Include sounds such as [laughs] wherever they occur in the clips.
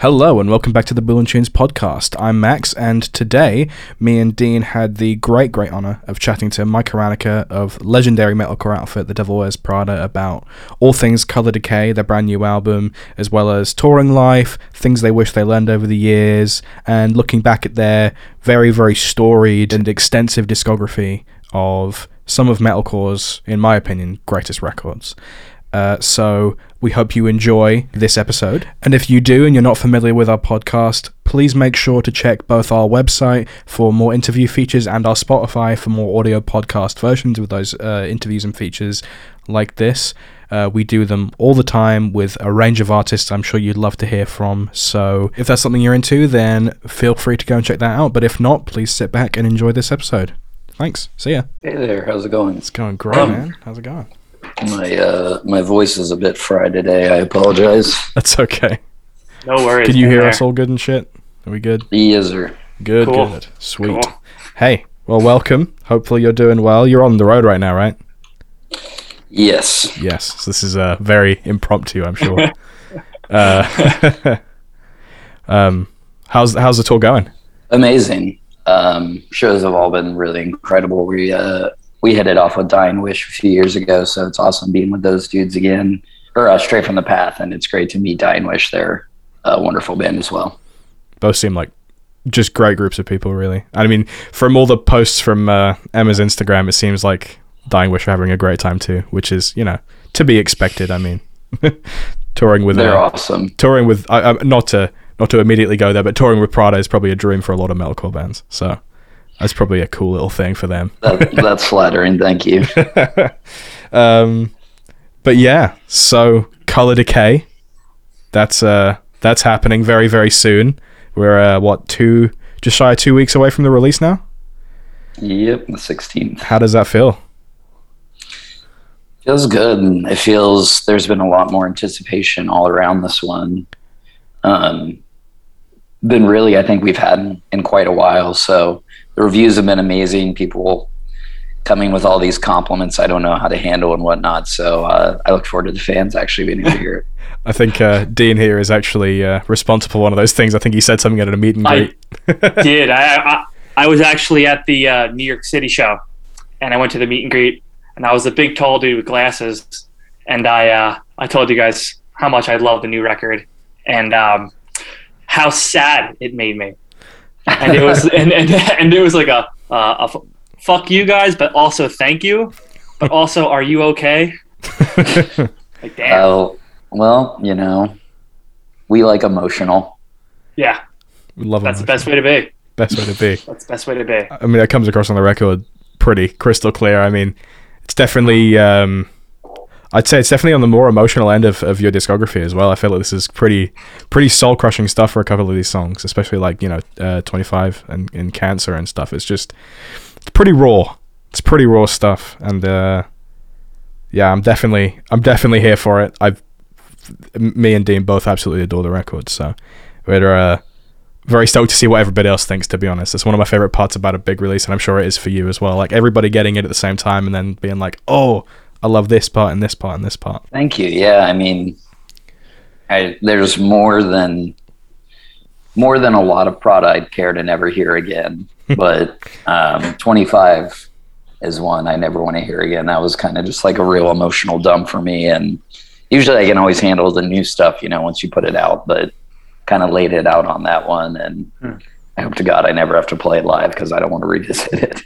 Hello and welcome back to the Bill and Tunes podcast. I'm Max, and today me and Dean had the great, great honor of chatting to Mike Hranica of legendary metalcore outfit The Devil Wears Prada about all things Color Decay, their brand new album, as well as touring life, things they wish they learned over the years, and looking back at their very, very storied and extensive discography of some of metalcore's, in my opinion, greatest records. Uh, so we hope you enjoy this episode. And if you do and you're not familiar with our podcast, please make sure to check both our website for more interview features and our Spotify for more audio podcast versions of those uh, interviews and features like this. Uh, we do them all the time with a range of artists I'm sure you'd love to hear from. So if that's something you're into, then feel free to go and check that out. But if not, please sit back and enjoy this episode. Thanks. See ya. Hey there, how's it going? It's going great, um, man. How's it going? My uh my voice is a bit fried today. I apologize. That's okay. No worries. Can you hear there. us all good and shit? Are we good? Yes, sir. Good, Cool. good. Sweet. Cool. Hey, well, welcome. Hopefully you're doing well. You're on the road right now, right? Yes. Yes. So this is uh, very impromptu, I'm sure. [laughs] uh, [laughs] um, how's how's the tour going? Amazing. Um shows have all been really incredible. We uh we hit it off with Dying Wish a few years ago, so it's awesome being with those dudes again. Or uh, straight from the path, and it's great to meet Dying Wish. They're a wonderful band as well. Both seem like just great groups of people, really. I mean, from all the posts from uh, Emma's Instagram, it seems like Dying Wish are having a great time too, which is you know to be expected. I mean, [laughs] touring with They're uh, awesome. touring with uh, not to not to immediately go there, but touring with Prada is probably a dream for a lot of metalcore bands. So that's probably a cool little thing for them. That, that's flattering. Thank you. [laughs] um, but yeah, so Color Decay, that's uh that's happening very very soon. We're uh, what two just shy of two weeks away from the release now. Yep, the 16th. How does that feel? feels good it feels there's been a lot more anticipation all around this one um been really i think we've had in quite a while so the reviews have been amazing people coming with all these compliments i don't know how to handle and whatnot so uh, i look forward to the fans actually being able to hear it [laughs] I think uh, Dean here is actually uh, responsible for one of those things. I think he said something at a meet and I- greet. [laughs] Did I, I? I was actually at the uh, New York City show, and I went to the meet and greet, and I was a big, tall dude with glasses, and I uh, I told you guys how much I love the new record, and um, how sad it made me, and it was and and, [laughs] and it was like a, uh, a f- fuck you guys, but also thank you, but also are you okay? [laughs] Like damn, Oh, well you know we like emotional yeah, We love that's the best way to be. Best way to be. That's the best way to be. I mean, that comes across on the record pretty crystal clear. I mean, it's definitely, um, I'd say it's definitely on the more emotional end of, of your discography as well. I feel like this is pretty, pretty soul crushing stuff for a couple of these songs, especially like, you know, uh, 25 and, and Cancer and stuff. It's just, it's pretty raw. It's pretty raw stuff. And, uh, yeah, I'm definitely, I'm definitely here for it. I've, me and Dean both absolutely adore the record. So we're, uh, very stoked to see what everybody else thinks. To be honest, it's one of my favorite parts about a big release, and I'm sure it is for you as well. Like everybody getting it at the same time, and then being like, "Oh, I love this part and this part and this part." Thank you. Yeah, I mean, I, there's more than more than a lot of Prada I'd care to never hear again. [laughs] But um, 25 is one I never want to hear again. That was kind of just like a real emotional dump for me. And usually I can always handle the new stuff, you know, once you put it out. But kind of laid it out on that one, and Hmm. I hope to God I never have to play it live because I don't want to revisit it.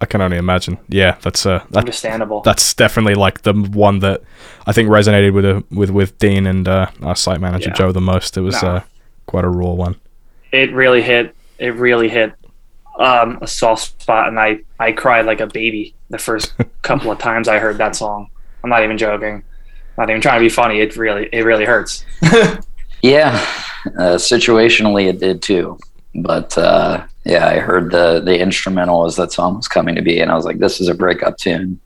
I can only imagine. Yeah, that's uh, that, Understandable. that's definitely like the one that I think resonated with uh, with with Dean and uh, our site manager Yeah. Joe the most. It was No. uh, quite a raw one. it really hit it really hit um, a soft spot and I, I cried like a baby the first [laughs] couple of times I heard that song. I'm not even joking. Not even trying to be funny. It really it really hurts. [laughs] Yeah, uh, situationally it did too. But uh, yeah, I heard the the instrumental as that song was coming to be, and I was like, "This is a breakup tune,"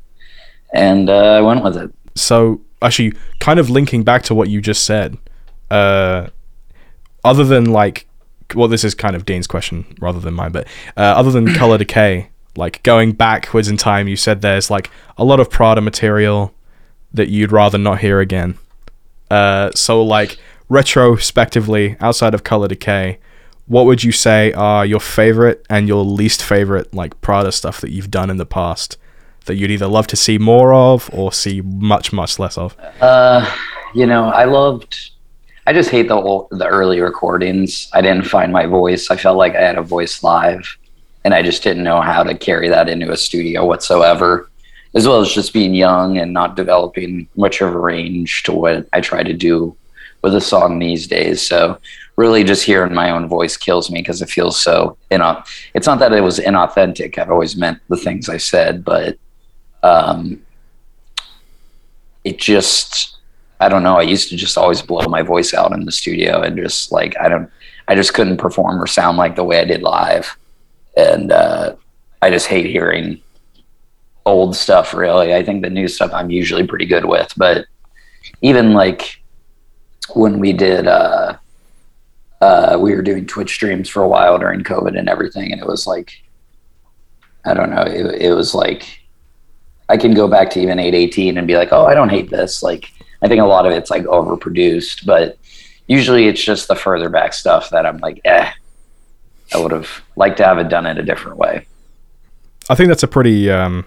and uh, I went with it. So actually, kind of linking back to what you just said, uh, other than like, well, this is kind of Dean's question rather than mine, but uh, other than color decay, like going backwards in time, you said there's like a lot of Prada material that you'd rather not hear again. Uh, so like retrospectively, outside of Color Decay, what would you say are your favorite and your least favorite like Prada stuff that you've done in the past that you'd either love to see more of or see much much less of? Uh, you know, I loved. I just hate the old, the early recordings. I didn't find my voice. I felt like I had a voice live, and I just didn't know how to carry that into a studio whatsoever. As well as just being young and not developing much of a range to what I try to do with a song these days. So really just hearing my own voice kills me because it feels so you know it's not that it was inauthentic i've always meant the things i said but um it just i don't know i used to just always blow my voice out in the studio and just like i don't i just couldn't perform or sound like the way i did live. And uh i just hate hearing old stuff really. I think the new stuff i'm usually pretty good with but even like when we did uh uh, we were doing Twitch streams for a while during COVID and everything, and it was like, I don't know, it, it was like, I can go back to even 818 and be like, oh, I don't hate this. Like, I think a lot of it's like overproduced, but usually it's just the further back stuff that I'm like, eh, I would have liked to have it done in a different way. I think that's a pretty um,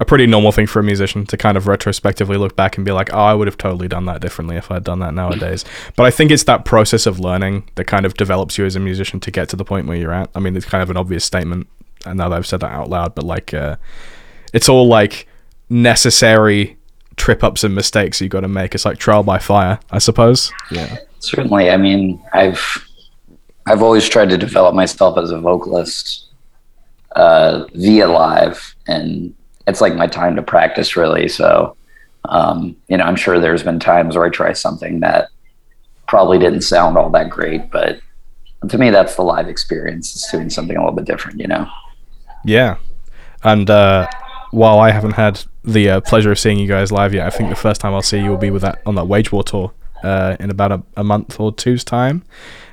a pretty normal thing for a musician to kind of retrospectively look back and be like, oh, I would have totally done that differently if I'd done that nowadays. [laughs] but I think it's that process of learning that kind of develops you as a musician to get to the point where you're at. I mean, it's kind of an obvious statement, and now that I've said that out loud, but like, uh, it's all like necessary trip ups and mistakes you've got to make. It's like trial by fire, I suppose. Yeah, certainly. I mean, I've I've always tried to develop myself as a vocalist uh, via live and it's like my time to practice really. So, um, you know, I'm sure there's been times where I try something that probably didn't sound all that great, but to me, that's the live experience. It's doing something a little bit different, you know? Yeah. And, uh, while I haven't had the uh, pleasure of seeing you guys live yet, I think the first time I'll see you will be with that on that Wage War tour uh, in about a, a, month or two's time.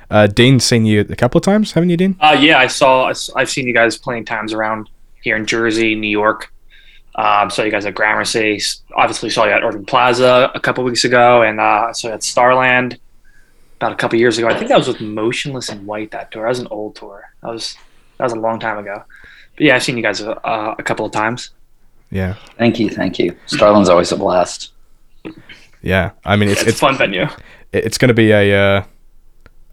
Uh, Dean's seen you a couple of times, haven't you, Dean? Uh, yeah, I saw. I've seen you guys playing times around here in Jersey, New York. Um, saw you guys at Gramercy. Obviously, saw you at Irving Plaza a couple weeks ago, and uh, saw you at Starland about a couple years ago. I think that was with Motionless in White. That tour. That was an old tour. That was that was a long time ago. But yeah, I've seen you guys uh, a couple of times. Yeah. Thank you, thank you. Starland's always a blast. Yeah, I mean it's it's, it's fun venue. It's going to be a. Uh,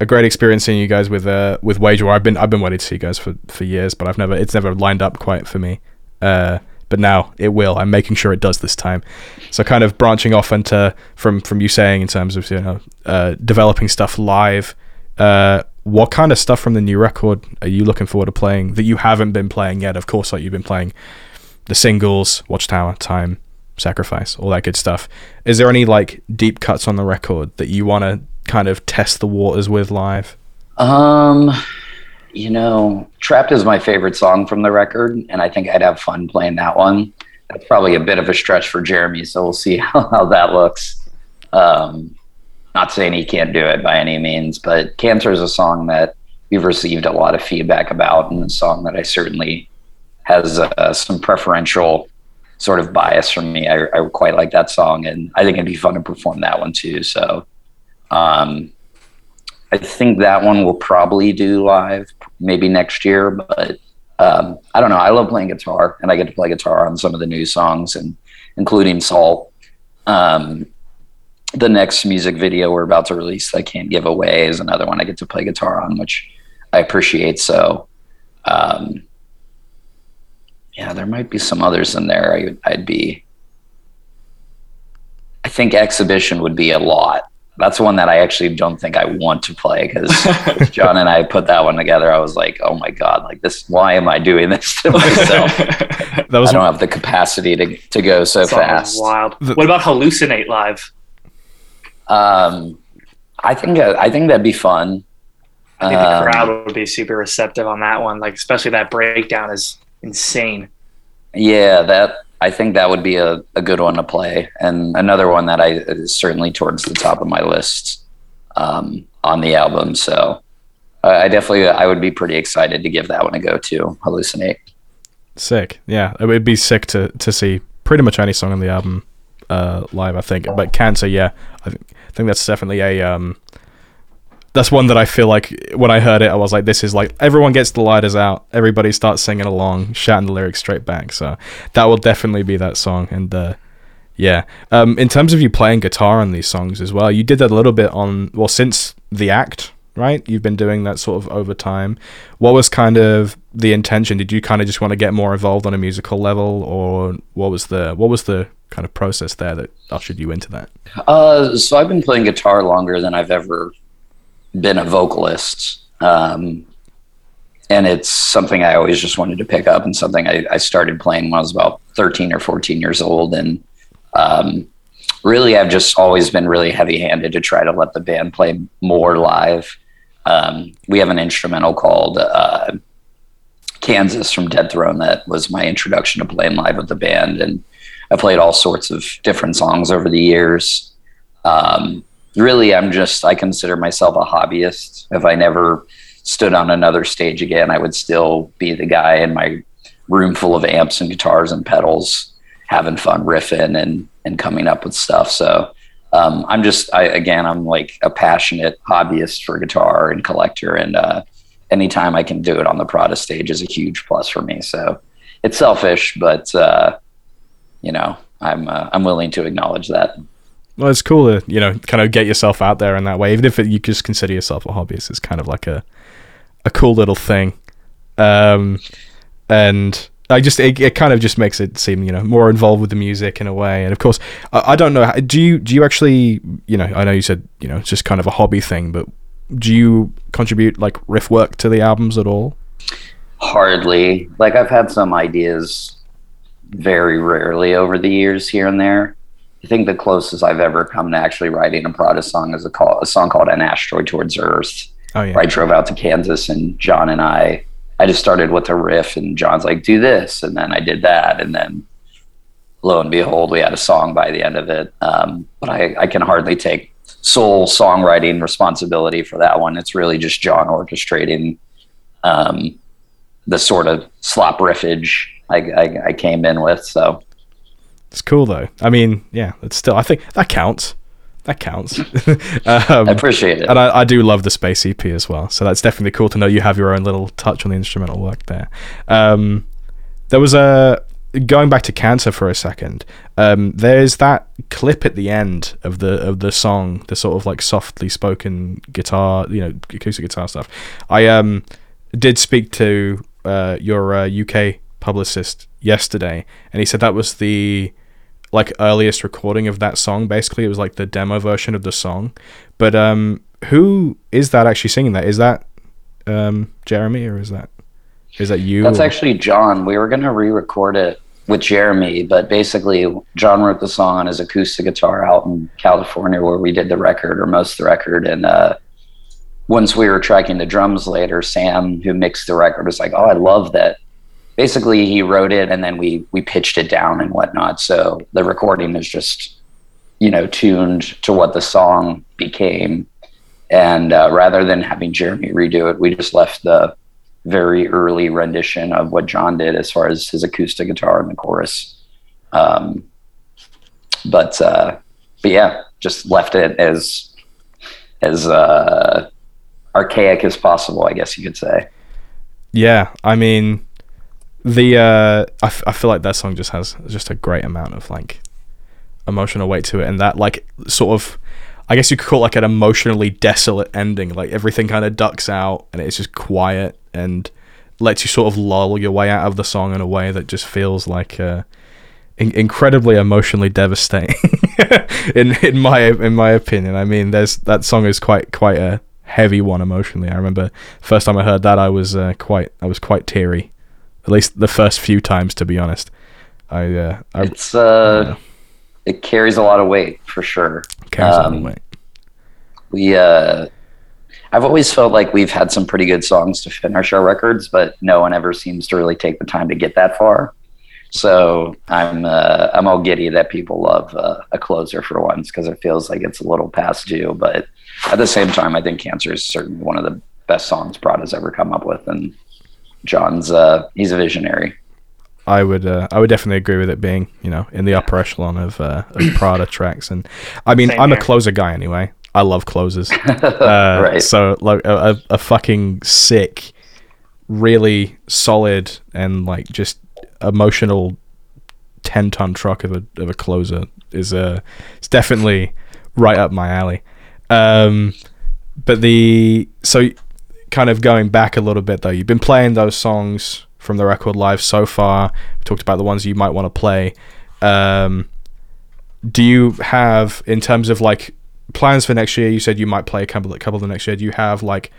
a great experience seeing you guys with uh with Wage War. I've been I've been waiting to see you guys for, for years, but I've never it's never lined up quite for me. Uh, but now it will. I'm making sure it does this time. So kind of branching off into from from you saying in terms of you know uh, developing stuff live. Uh, what kind of stuff from the new record are you looking forward to playing that you haven't been playing yet? Of course, like you've been playing the singles, Watchtower, Time, Sacrifice, all that good stuff. Is there any like deep cuts on the record that you want to kind of test the waters with live? Um, you know, Trapped is my favorite song from the record, and I think I'd have fun playing that one. That's probably a bit of a stretch for Jeremy, so we'll see [laughs] how, how that looks. Um, not saying he can't do it by any means, but Cancer is a song that we've received a lot of feedback about, and a song that I certainly has uh, some preferential sort of bias from me. I, I, quite like that song, and I think it'd be fun to perform that one too. So, um, I think that one will probably do live maybe next year, but um, I don't know. I love playing guitar, and I get to play guitar on some of the new songs, and including Salt. Um, the next music video we're about to release, I can't give away, is another one I get to play guitar on, which I appreciate. So, um, yeah, there might be some others in there. I, I'd be. I think exhibition would be a lot that's one that I actually don't think I want to play because [laughs] John and I put that one together. I was like, oh my god, like this. Why am I doing this to [laughs] myself? that was I don't have the capacity to to go so fast. Wild. What about hallucinate live? Um, I think uh, I think that'd be fun. I think um, the crowd would be super receptive on that one. Like especially that breakdown is insane. Yeah, that I think that would be a, a good one to play, and another one that I is certainly towards the top of my list um, on the album. So uh, I definitely I would be pretty excited to give that one a go too. Hallucinate. Sick, yeah, it would be sick to to see pretty much any song on the album uh, live. I think, but Cancer, yeah, I think I think that's definitely a um, that's one that I feel like when I heard it, I was like, this is like everyone gets the lighters out, everybody starts singing along, shouting the lyrics straight back. So that will definitely be that song. And uh, yeah, um, in terms of you playing guitar on these songs as well, you did that a little bit on well since the act, right? You've been doing that sort of over time. What was kind of the intention? Did you kind of just want to get more involved on a musical level, or what was the what was the kind of process there that ushered you into that? Uh, so I've been playing guitar longer than I've ever been a vocalist. Um, and it's something I always just wanted to pick up and something I, I started playing when I was about 13 or 14 years old. And um, really, I've just always been really heavy handed to try to let the band play more live. Um, we have an instrumental called uh, Kansas from Dead Throne that was my introduction to playing live with the band. And I played all sorts of different songs over the years. Um, really, I'm just, I consider myself a hobbyist. If I never stood on another stage again, I would still be the guy in my room full of amps and guitars and pedals, having fun riffing and, and coming up with stuff. So, um, I'm just, I, again, I'm like a passionate hobbyist for guitar and collector. And, uh, anytime I can do it on the Prada stage is a huge plus for me. So it's selfish, but, uh, you know, I'm uh, I'm willing to acknowledge that. Well, it's cool to you know kind of get yourself out there in that way, even if it, you just consider yourself a hobbyist. It's kind of like a a cool little thing, um, and I just it, it kind of just makes it seem you know more involved with the music in a way. And of course, I, I don't know. Do you do you actually you know I know you said you know it's just kind of a hobby thing, but do you contribute like riff work to the albums at all? Hardly. Like I've had some ideas very rarely over the years here and there. I think the closest I've ever come to actually writing a Prada song is a, call, a song called "An Asteroid Towards Earth." Oh yeah. Where I drove out to Kansas and John and I, I just started with a riff and John's like, "Do this," and then I did that, and then lo and behold, we had a song by the end of it. Um, but I, I can hardly take sole songwriting responsibility for that one. It's really just John orchestrating um, the sort of slop riffage I, I, I came in with. So it's cool though. I mean, yeah, it's still. I think that counts. That counts. [laughs] um, I appreciate it, and I, I do love the space EP as well. So that's definitely cool to know you have your own little touch on the instrumental work there. Um, there was a going back to cancer for a second. Um, there's that clip at the end of the of the song, the sort of like softly spoken guitar, you know, acoustic guitar stuff. I um did speak to uh, your uh, UK publicist yesterday, and he said that was the like earliest recording of that song. Basically, it was like the demo version of the song. But um, who is that actually singing that? Is that um, Jeremy or is that is that you? That's or? actually John. We were gonna re-record it with Jeremy, but basically John wrote the song on his acoustic guitar out in California where we did the record or most of the record. And uh, once we were tracking the drums later, Sam, who mixed the record, was like, "Oh, I love that basically he wrote it and then we we pitched it down and whatnot. So the recording is just you know tuned to what the song became. And uh, rather than having Jeremy redo it, we just left the very early rendition of what John did as far as his acoustic guitar in the chorus. Um, but uh, but yeah, just left it as as uh, archaic as possible, I guess you could say. Yeah, I mean, the uh, I, f- I feel like that song just has just a great amount of like emotional weight to it, and that like sort of. I guess you could call it like an emotionally desolate ending. Like everything kind of ducks out and it's just quiet and lets you sort of lull your way out of the song in a way that just feels like uh, in- incredibly emotionally devastating. [laughs] in in my in my opinion, I mean, there's that song is quite quite a heavy one emotionally. I remember first time I heard that, I was uh, quite I was quite teary. At least the first few times, to be honest. I, uh, I it's uh, yeah. it carries a lot of weight for sure. It Carries um, a lot of weight. We uh, I've always felt like we've had some pretty good songs to finish our records, but no one ever seems to really take the time to get that far. So I'm uh, I'm all giddy that people love uh, a closer for once because it feels like it's a little past due. But at the same time, I think Cancer is certainly one of the best songs Prada's ever come up with, and John's uh, he's a visionary. I would uh, I would definitely agree with it being you know in the upper echelon of, uh, of Prada tracks, and I mean Same I'm here. a closer guy anyway. I love closers. [laughs] Uh, right. So like a, a, a fucking sick, really solid and like just emotional ten ton truck of a of a closer is uh it's definitely right up my alley. Um, but the so kind of going back a little bit though, you've been playing those songs from the record live so far. We talked about the ones you might want to play. Um, do you have in terms of like plans for next year? You said you might play a couple, a couple the next year. Do you have like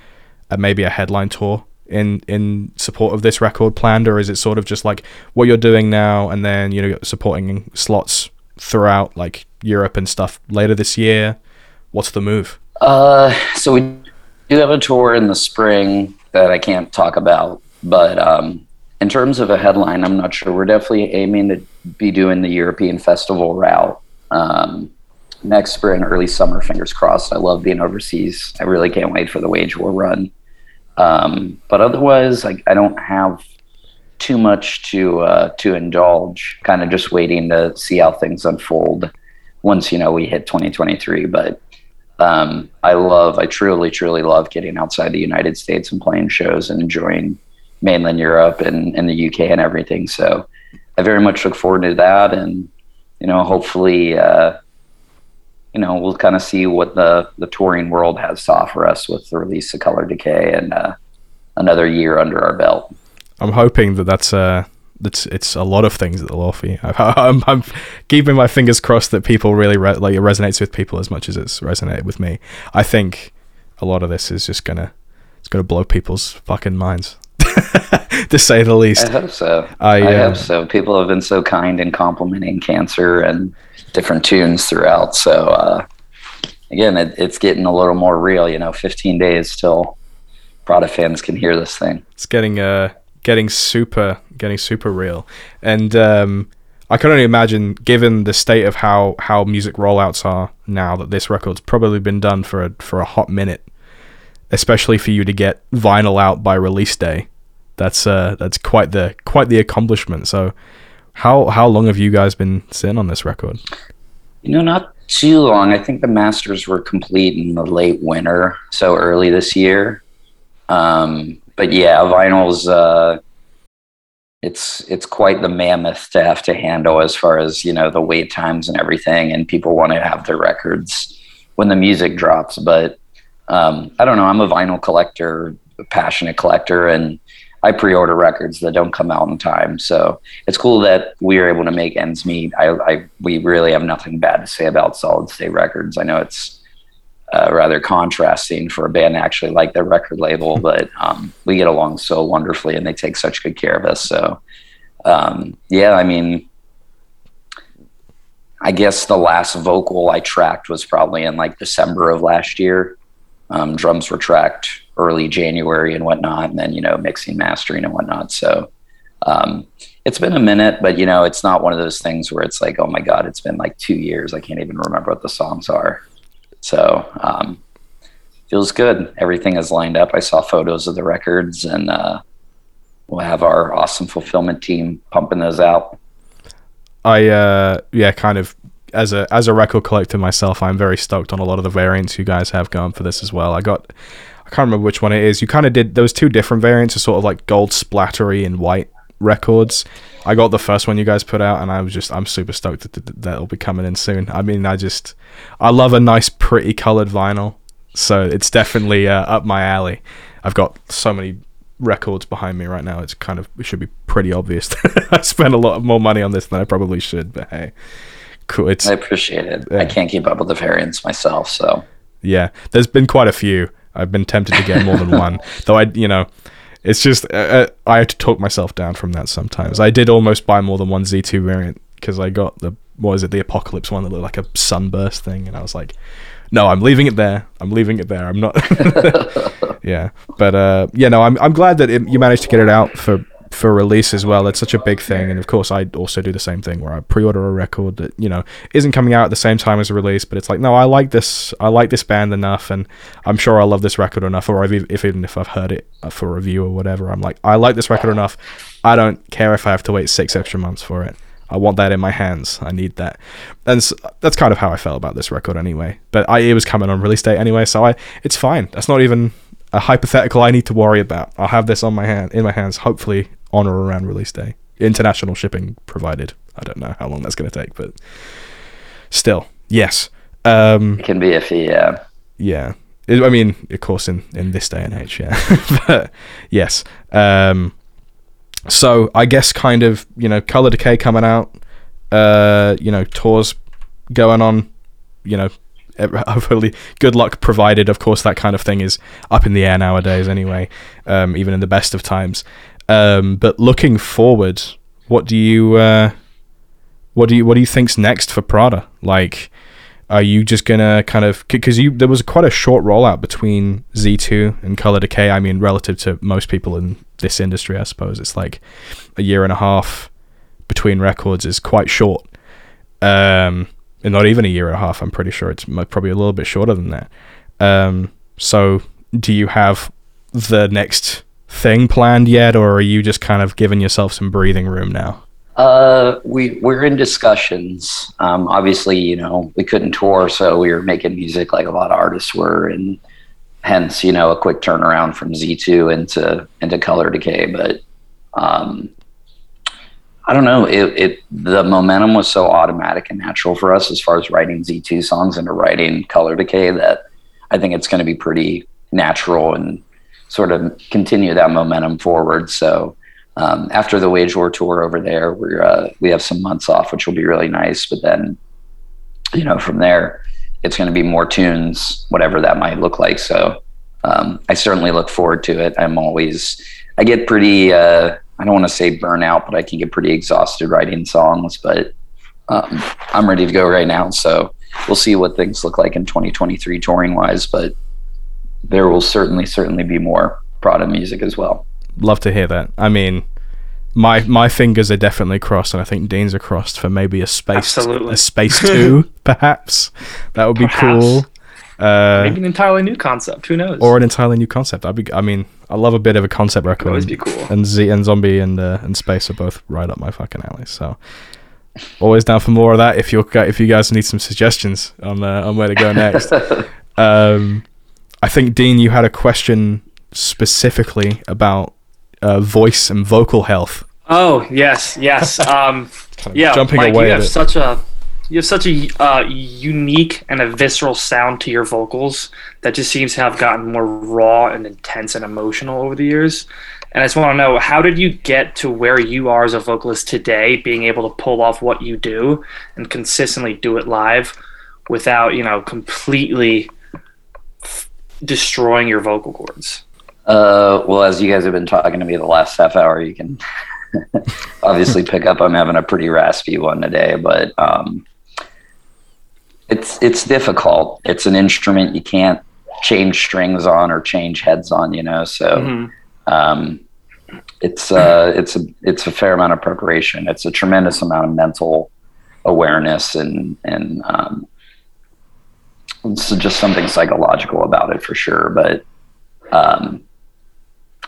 a, maybe a headline tour in in support of this record planned, or is it sort of just like what you're doing now, and then you know supporting slots throughout like Europe and stuff later this year? What's the move? Uh, so we do have a tour in the spring that I can't talk about, but um, in terms of a headline, I'm not sure. We're definitely aiming to be doing the European festival route um, next spring, early summer. Fingers crossed. I love being overseas. I really can't wait for the Wage War run. Um, but otherwise, like I don't have too much to uh, to indulge. Kind of just waiting to see how things unfold once you know we hit 2023. But um, I love, I truly, truly love getting outside the United States and playing shows and enjoying mainland Europe and, and the UK and everything. So I very much look forward to that. And, you know, hopefully, uh, you know, we'll kind of see what the, the touring world has to offer us with the release of Color Decay and uh, another year under our belt. I'm hoping that that's uh that's it's a lot of things that they'll offer. [laughs] I'm, I'm keeping my fingers crossed that people really re- like it resonates with people as much as it's resonated with me. I think a lot of this is just gonna it's gonna blow people's fucking minds, [laughs] to say the least. I hope so. I, I, uh, hope so. People have been so kind in complimenting Cancer and different tunes throughout. So uh, again, it, it's getting a little more real. You know, 15 days till Prada fans can hear this thing. It's getting uh getting super getting super real, and um, I can only imagine, given the state of how how music rollouts are now, that this record's probably been done for a for a hot minute, especially for you to get vinyl out by release day. That's uh that's quite the quite the accomplishment. So, how how long have you guys been sitting on this record? You know, not too long. I think the masters were complete in the late winter, so early this year. Um, but yeah, vinyl's uh, it's it's quite the mammoth to have to handle as far as you know the wait times and everything, and people want to have their records when the music drops. But um, I don't know. I'm a vinyl collector, a passionate collector, and I pre-order records that don't come out in time. So it's cool that we are able to make ends meet. I, I we really have nothing bad to say about Solid State Records. I know it's uh, rather contrasting for a band to actually like their record label, but um, we get along so wonderfully and they take such good care of us. So, um, yeah, I mean, I guess the last vocal I tracked was probably in like December of last year. Um, drums were tracked early January and whatnot, and then, you know, mixing, mastering and whatnot. So, um, it's been a minute, but you know, it's not one of those things where it's like, oh my God, it's been like two years. I can't even remember what the songs are. So um, feels good. Everything is lined up. I saw photos of the records, and uh, we'll have our awesome fulfillment team pumping those out. I uh yeah, kind of as a as a record collector myself, I'm very stoked on a lot of the variants you guys have going for this as well. I got I can't remember which one it is. You kind of did those two different variants, of sort of like gold splattery and white records. I got the first one you guys put out, and I was just I'm super stoked that that- that'll be coming in soon. I mean, I just I love a nice, pretty colored vinyl, so it's definitely uh, up my alley. I've got so many records behind me right now. It's kind of it should be pretty obvious [laughs] that I spent a lot more money on this than I probably should. But hey, cool. It's I appreciate it. Yeah. I can't keep up with the variants myself, so yeah. There's been quite a few. I've been tempted to get more than one, [laughs] though. I you know. It's just uh, uh, I have to talk myself down from that sometimes. I did almost buy more than one Z2 variant because I got the what was it the Apocalypse one that looked like a sunburst thing, and I was like, no, I'm leaving it there. I'm leaving it there. I'm not. [laughs] [laughs] yeah, but uh, yeah, no, I'm I'm glad that it, you managed to get it out for for release as well. It's such a big thing, and of course, I also do the same thing where I pre-order a record that you know isn't coming out at the same time as a release, but it's like, no, I like this. I like this band enough, and I'm sure I love this record enough. Or if, if even if I've heard it for review or whatever, I'm like, I like this record enough. I don't care if I have to wait six extra months for it. I want that in my hands. I need that, and s that's kind of how I felt about this record anyway. But I, it was coming on release date anyway, so I it's fine. That's not even a hypothetical I need to worry about. I'll have this on my hand in my hands, hopefully on or around release day. International shipping provided. I don't know how long that's going to take, but still, yes. Um, It can be iffy, yeah. yeah. I mean, of course, in, in this day and age, yeah. [laughs] but yes. Um, so I guess kind of, you know, Color Decay coming out, uh, you know, tours going on, you know, [laughs] hopefully good luck provided. Of course, that kind of thing is up in the air nowadays anyway, um, even in the best of times. Um, but looking forward, what do you, uh, what do you, what do you think's next for Prada? Like, are you just gonna kind of because you there was quite a short rollout between Z2 and Color Decay? I mean, relative to most people in this industry, I suppose it's like a year and a half between records is quite short. Um, and not even a year and a half. I'm pretty sure it's probably a little bit shorter than that. Um, so do you have the next thing planned yet, or are you just kind of giving yourself some breathing room now? Uh, we we're in discussions. Um, obviously, you know, we couldn't tour, so we were making music like a lot of artists were, and hence, you know, a quick turnaround from Z2 into into Color Decay. But um, I don't know. It, it the momentum was so automatic and natural for us as far as writing Z2 songs into writing Color Decay that I think it's going to be pretty natural and sort of continue that momentum forward. So um, after the Wage War tour over there, we're uh, we have some months off, which will be really nice. But then, you know, from there, it's going to be more tunes, whatever that might look like. So um, I certainly look forward to it. I'm always I get pretty uh, I don't want to say burnout, but I can get pretty exhausted writing songs. But um, I'm ready to go right now. So we'll see what things look like in 2023 touring wise. But there will certainly certainly be more Prada music as well. love to hear that. I mean, my my fingers are definitely crossed, and I think Dean's are crossed for maybe a space Absolutely. a space [laughs] two, perhaps. That would be Perhaps. cool. Uh, Maybe an entirely new concept. Who knows? or an entirely new concept. I'd be. I mean, I love a bit of a concept record. always be cool. And Z and Zombie and uh, and Space are both right up my fucking alley. So always down for more of that. If you are if you guys need some suggestions on uh, on where to go next. [laughs] um, I think Dean, you had a question specifically about uh, voice and vocal health. Oh yes, yes. [laughs] Um, Kind of yeah, jumping Mike, away you have such a you have such a uh, unique and a visceral sound to your vocals that just seems to have gotten more raw and intense and emotional over the years. And I just want to know how did you get to where you are as a vocalist today, being able to pull off what you do and consistently do it live without you know completely destroying your vocal cords. Uh, well, as you guys have been talking to me the last half hour, you can [laughs] obviously pick up. I'm having a pretty raspy one today, but um, it's it's difficult. It's an instrument you can't change strings on or change heads on, you know. So Mhm. um, it's uh, it's a it's a fair amount of preparation. It's a tremendous amount of mental awareness and and um, it's just something psychological about it for sure. But um,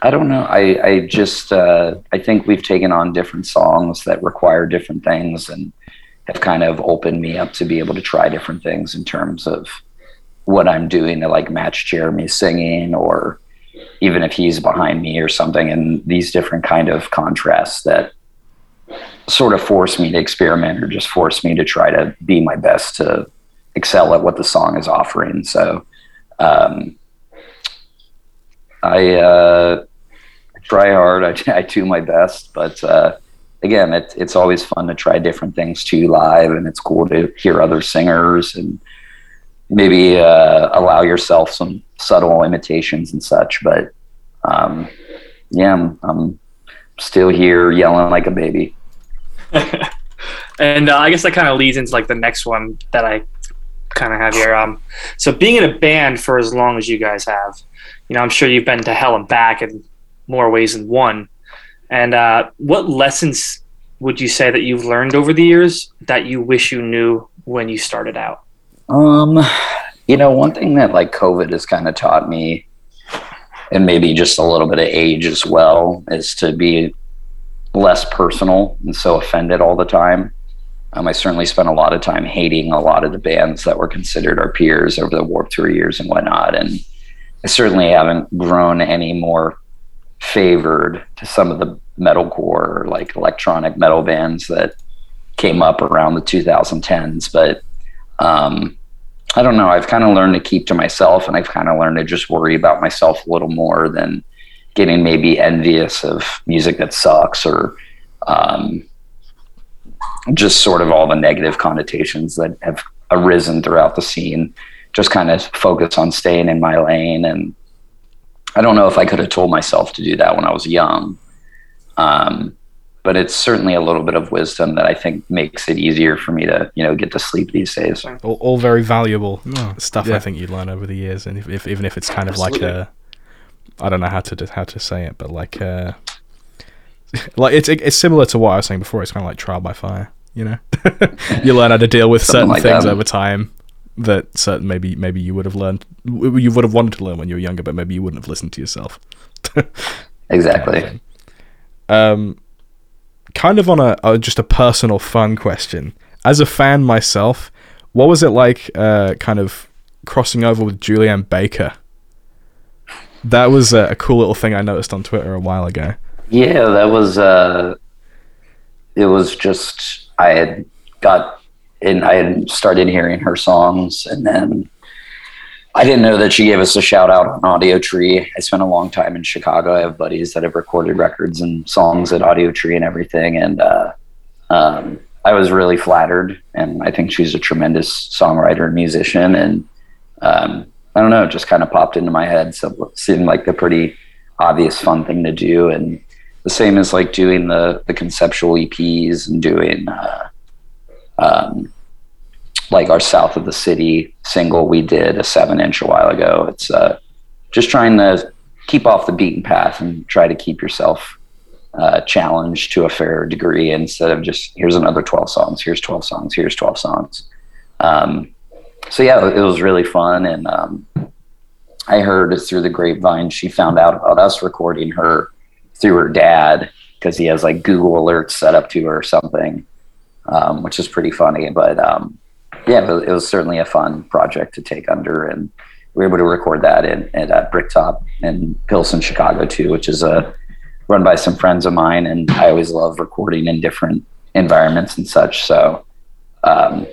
I don't know. I I just uh, I think we've taken on different songs that require different things and have kind of opened me up to be able to try different things in terms of what I'm doing to like match Jeremy singing or even if he's behind me or something and these different kind of contrasts that sort of force me to experiment or just force me to try to be my best to excel at what the song is offering so um, i uh, try hard [laughs] I, I do my best but uh, again it, it's always fun to try different things too live and it's cool to hear other singers and maybe uh, allow yourself some subtle imitations and such. But um, yeah, I'm, I'm still here yelling like a baby. [laughs] and uh, I guess that kind of leads into like the next one that I kind of have here. Um, so being in a band for as long as you guys have, you know, I'm sure you've been to hell and back in more ways than one. And uh, what lessons would you say that you've learned over the years that you wish you knew when you started out? Um, you know, one thing that like COVID has kind of taught me, and maybe just a little bit of age as well, is to be less personal and so offended all the time. Um, I certainly spent a lot of time hating a lot of the bands that were considered our peers over the Warped Tour years and whatnot. And I certainly haven't grown any more favored to some of the metalcore, like electronic metal bands that came up around the 2010s. But um, I don't know. I've kind of learned to keep to myself and I've kind of learned to just worry about myself a little more than getting maybe envious of music that sucks or um, just sort of all the negative connotations that have arisen throughout the scene. Just kind of focus on staying in my lane. And I don't know if I could have told myself to do that when I was young. Um, but it's certainly a little bit of wisdom that I think makes it easier for me to, you know, get to sleep these days. All, all very valuable Oh, stuff. yeah. I think you learn over the years, and if, if even if it's kind of Absolutely. like a, I don't know how to how to say it, but like uh [laughs] like it's it's similar to what I was saying before. It's kind of like trial by fire. You know, [laughs] you learn how to deal with Something certain like things that. over time that certain maybe maybe you would have learned you would have wanted to learn when you were younger, but maybe you wouldn't have listened to yourself. [laughs] Exactly. Um, kind of on a, a just a personal fun question. As a fan myself, what was it like? Uh, kind of crossing over with Julien Baker. That was a, a cool little thing I noticed on Twitter a while ago. Yeah, that was uh it was just I had got in I had started hearing her songs and then I didn't know that she gave us a shout out on Audiotree. I spent a long time in Chicago. I have buddies that have recorded records and songs at Audiotree and everything and uh um I was really flattered and I think she's a tremendous songwriter and musician and um I don't know, it just kind of popped into my head. So it seemed like a pretty obvious fun thing to do and the same as like doing the the conceptual EPs and doing uh, um, like our South of the City single we did a seven inch a while ago. It's uh, just trying to keep off the beaten path and try to keep yourself uh, challenged to a fair degree instead of just here's another 12 songs, here's 12 songs, here's 12 songs. Um, so yeah, it was really fun. And um, I heard through the grapevine, she found out about us recording her through her dad because he has like Google alerts set up to her or something, um, which is pretty funny. But um, yeah, it was, certainly a fun project to take under, and we were able to record that in at uh, Bricktop in Pilsen, Chicago too, which is a run by some friends of mine, and I always love recording in different environments and such. So um,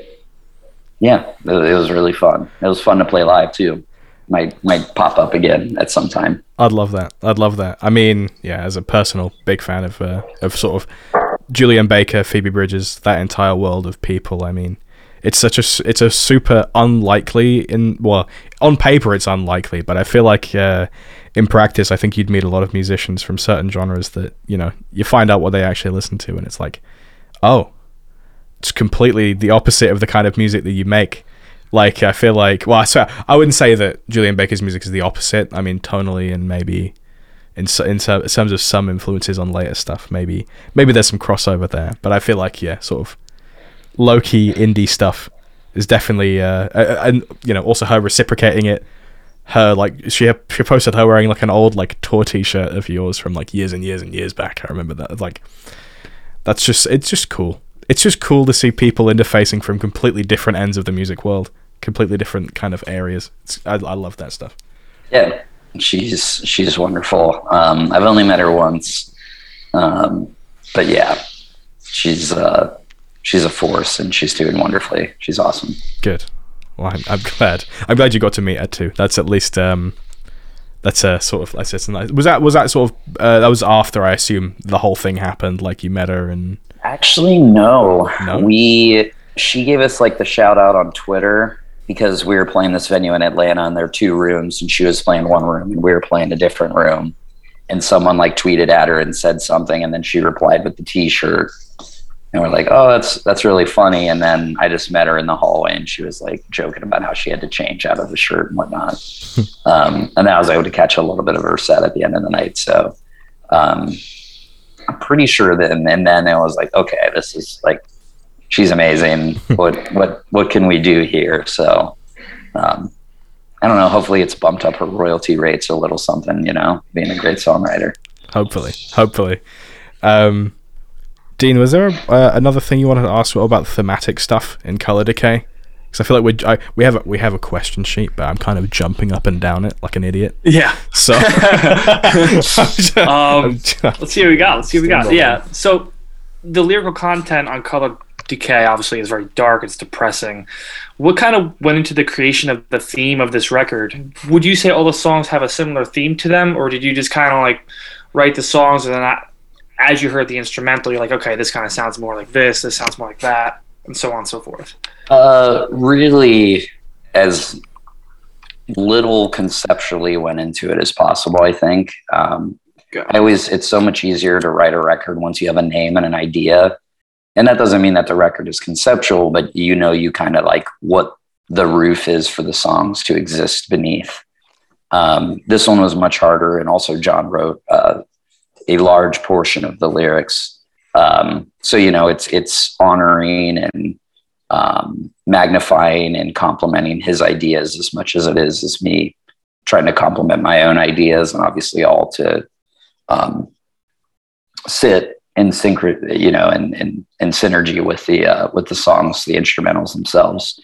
yeah, it was really fun. It was fun to play live too. Might might pop up again at some time. I'd love that. I'd love that. I mean, yeah, as a personal big fan of uh, of sort of Julien Baker, Phoebe Bridgers, that entire world of people. I mean, it's such a it's a super unlikely in well on paper it's unlikely, but I feel like uh, in practice I think you'd meet a lot of musicians from certain genres that you know you find out what they actually listen to, and it's like, oh, it's completely the opposite of the kind of music that you make. Like I feel like, well, I swear, I wouldn't say that Julien Baker's music is the opposite. I mean, tonally and maybe in in terms of some influences on later stuff, maybe maybe there's some crossover there. But I feel like yeah, sort of low key indie stuff is definitely, uh, and you know, also her reciprocating it. Her like she she posted her wearing like an old like tour T-shirt of yours from like years and years and years back. I remember that. Like that's just it's just cool. It's just cool to see people interfacing from completely different ends of the music world, completely different kind of areas. It's, I, I love that stuff. Yeah, she's she's wonderful. Um, I've only met her once, um, but yeah, she's uh, she's a force and she's doing wonderfully. She's awesome. Good. Well, I'm, I'm glad. I'm glad you got to meet her too. That's at least um, that's a sort of that's, a nice. Was that was that sort of uh, that was after I assume the whole thing happened, like you met her and Actually, no. No? We she gave us like the shout out on Twitter because we were playing this venue in Atlanta and there are two rooms and she was playing one room and we were playing a different room. And someone like tweeted at her and said something and then she replied with the t-shirt. And we're like, "Oh, that's that's really funny." And then I just met her in the hallway and she was like joking about how she had to change out of the shirt and whatnot. [laughs] um, and then I was able to catch a little bit of her set at the end of the night. So um, I'm pretty sure that, and, and then it was like, okay, this is like, she's amazing. [laughs] what, what, what can we do here? So, um, I don't know. Hopefully, it's bumped up her royalty rates a little something. You know, being a great songwriter. hopefully, hopefully. Um, Dean, was there uh, another thing you wanted to ask about thematic stuff in Color Decay? Because I feel like we I, we have a, we have a question sheet, but I'm kind of jumping up and down it like an idiot. Yeah. So [laughs] [laughs] um, let's see what we got. Let's see what we got. Yeah. So the lyrical content on Color Decay obviously is very dark. It's depressing. What kind of went into the creation of the theme of this record? Would you say all the songs have a similar theme to them, or did you just kind of like write the songs and then as you heard the instrumental, you're like, okay, this kind of sounds more like this. This sounds more like that, and so on and so forth. Uh, really, as little conceptually went into it as possible. I think. Um, I always it's so much easier to write a record once you have a name and an idea. And that doesn't mean that the record is conceptual, but you know you kind of like what the roof is for the songs to exist beneath. Um, this one was much harder, and also John wrote uh, a large portion of the lyrics. Um, so you know it's it's honoring and um, magnifying and complimenting his ideas as much as it is as me trying to complement my own ideas, and obviously all to um, sit in sync, you know, in, in, in synergy with the uh, with the songs, the instrumentals themselves.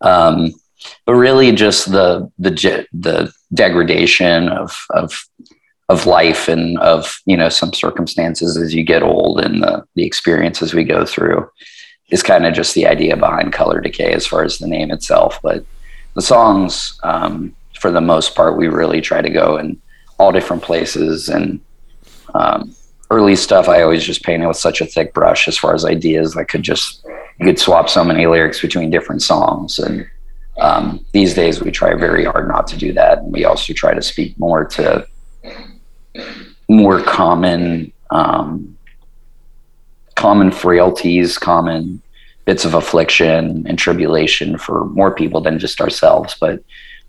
Um, but really, just the the the degradation of of of life and of you know some circumstances as you get old and the the experiences we go through is kind of just the idea behind color decay as far as the name itself but the songs um, for the most part we really try to go in all different places and um, early stuff, I always just painted with such a thick brush as far as ideas. I could just you could swap so many lyrics between different songs. And um, these days, we try very hard not to do that. And we also try to speak more to more common um, common frailties, common bits of affliction and tribulation for more people than just ourselves, but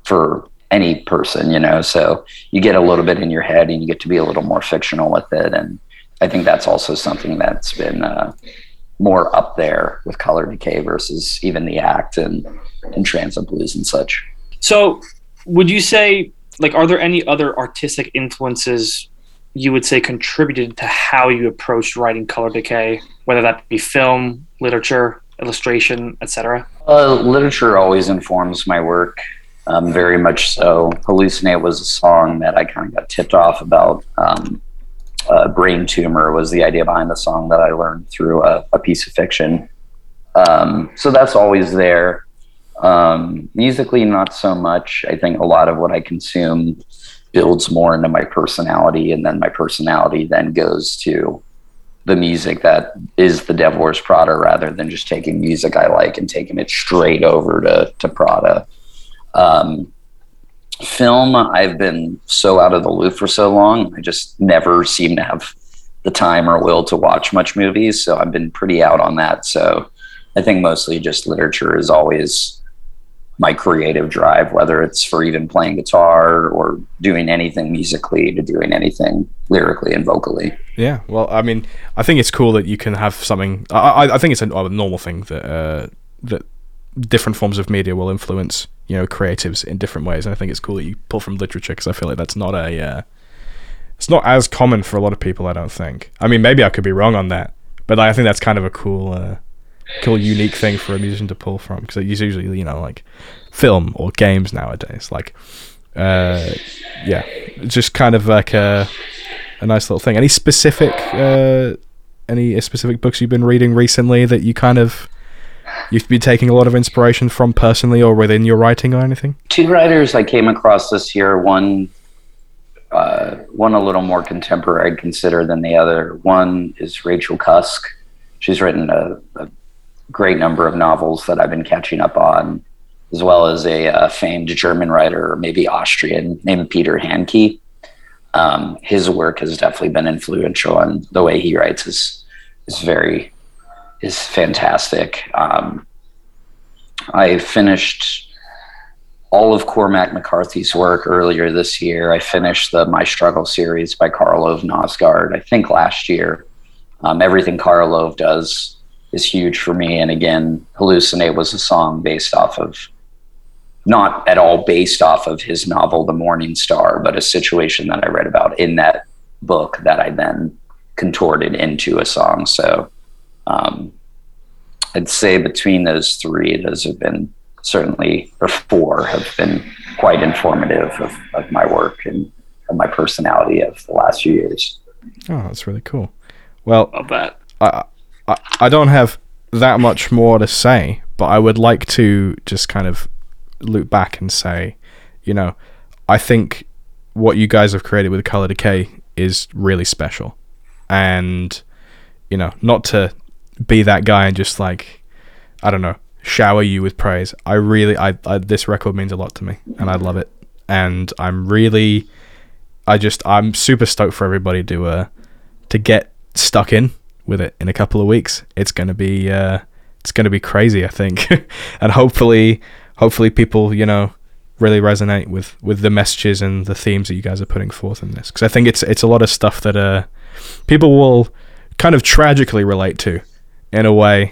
for any person, you know. So you get a little bit in your head and you get to be a little more fictional with it. And I think that's also something that's been uh, more up there with Color Decay versus even the act and, and Transit Blues and such. So would you say, like, are there any other artistic influences you would say contributed to how you approached writing Color Decay, whether that be film, literature, illustration, etc.? Uh, literature always informs my work um, very much so. Hallucinate was a song that I kind of got tipped off about. Um, uh, brain tumor was the idea behind the song that I learned through a, a piece of fiction. Um, so that's always there. Um, musically, not so much. I think a lot of what I consume builds more into my personality, and then my personality then goes to the music that is the Devil Wears Prada rather than just taking music I like and taking it straight over to, to Prada. Um, film, I've been so out of the loop for so long. I just never seem to have the time or will to watch much movies. So I've been pretty out on that. So I think mostly just literature is always my creative drive, whether it's for even playing guitar or doing anything musically to doing anything lyrically and vocally. Yeah, well, I mean, I think it's cool that you can have something. I, I think it's a, normal thing that uh, that different forms of media will influence you know creatives in different ways. And i think it's cool that you pull from literature because i feel like that's not a uh, it's not as common for a lot of people i don't think. I mean maybe i could be wrong on that but i think that's kind of a cool uh, cool unique thing for a musician to pull from because it's usually you know like film or games nowadays. Like uh, yeah just kind of like a, a nice little thing. Any specific uh, any specific books you've been reading recently that you kind of you've been taking a lot of inspiration from personally or within your writing or anything? Two writers I came across this year. One, uh, one a little more contemporary, I'd consider than the other. One is Rachel Cusk. She's written a, a great number of novels that I've been catching up on, as well as a, a famed German writer, or maybe Austrian, named Peter Handke. Um, his work has definitely been influential, and the way he writes is is very is fantastic. Um, I finished all of Cormac McCarthy's work earlier this year. I finished the My Struggle series by Karl Ove Knausgaard, I think last year. Um, everything Karl Ove does is huge for me. And again, Hallucinate was a song based off of, not at all based off of his novel, The Morning Star, but a situation that I read about in that book that I then contorted into a song. So um, I'd say between those three, those have been certainly, or four, have been quite informative of, of my work and of my personality of the last few years. Oh, that's really cool. Well, Love that. I, I I don't have that much more to say, but I would like to just kind of loop back and say, you know, I think what you guys have created with Color Decay is really special, and you know, not to be that guy and just like, I don't know, shower you with praise. I really, I, I this record means a lot to me, and I love it, and I'm really, I just, I'm super stoked for everybody to uh to get stuck in with it in a couple of weeks. It's gonna be uh, it's gonna be crazy, I think, [laughs] and hopefully, hopefully people you know really resonate with with the messages and the themes that you guys are putting forth in this because I think it's it's a lot of stuff that uh people will kind of tragically relate to in a way.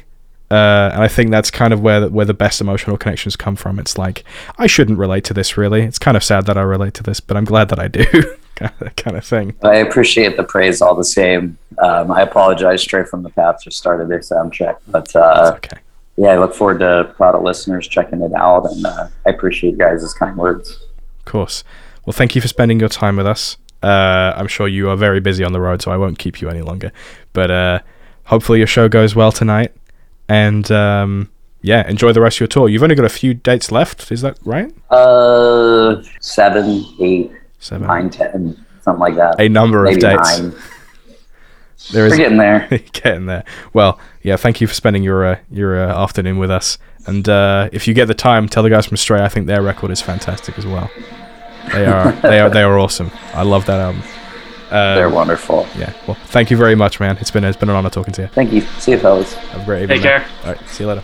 Uh, and I think that's kind of where the, where the best emotional connections come from. It's like I shouldn't relate to this really. It's kind of sad that I relate to this, but I'm glad that I do. [laughs] kind of- kind of thing. I appreciate the praise all the same. Um, I apologize Stray from the Path just started their sound check, but uh, okay. yeah, I look forward to Prada listeners checking it out, and uh, I appreciate you guys' kind words. Of course. Well, thank you for spending your time with us. Uh, I'm sure you are very busy on the road, so I won't keep you any longer. But uh, hopefully your show goes well tonight, and um, yeah, enjoy the rest of your tour. You've only got a few dates left, is that right? Uh, seven, eight, Seven, nine, ten, something like that. a number of Maybe dates. nine. [laughs] There is We're getting there. [laughs] getting there. Well, yeah, thank you for spending your uh, your uh, afternoon with us. And uh, if you get the time, tell the guys from Stray. I think their record is fantastic as well. They are [laughs] they are they are awesome. I love that album. Um, They're wonderful. yeah. Well, thank you very much, man. It's been it's been an honor talking to you. Thank you. See you, fellas. Have a great evening. Take man. care. All right. See you later.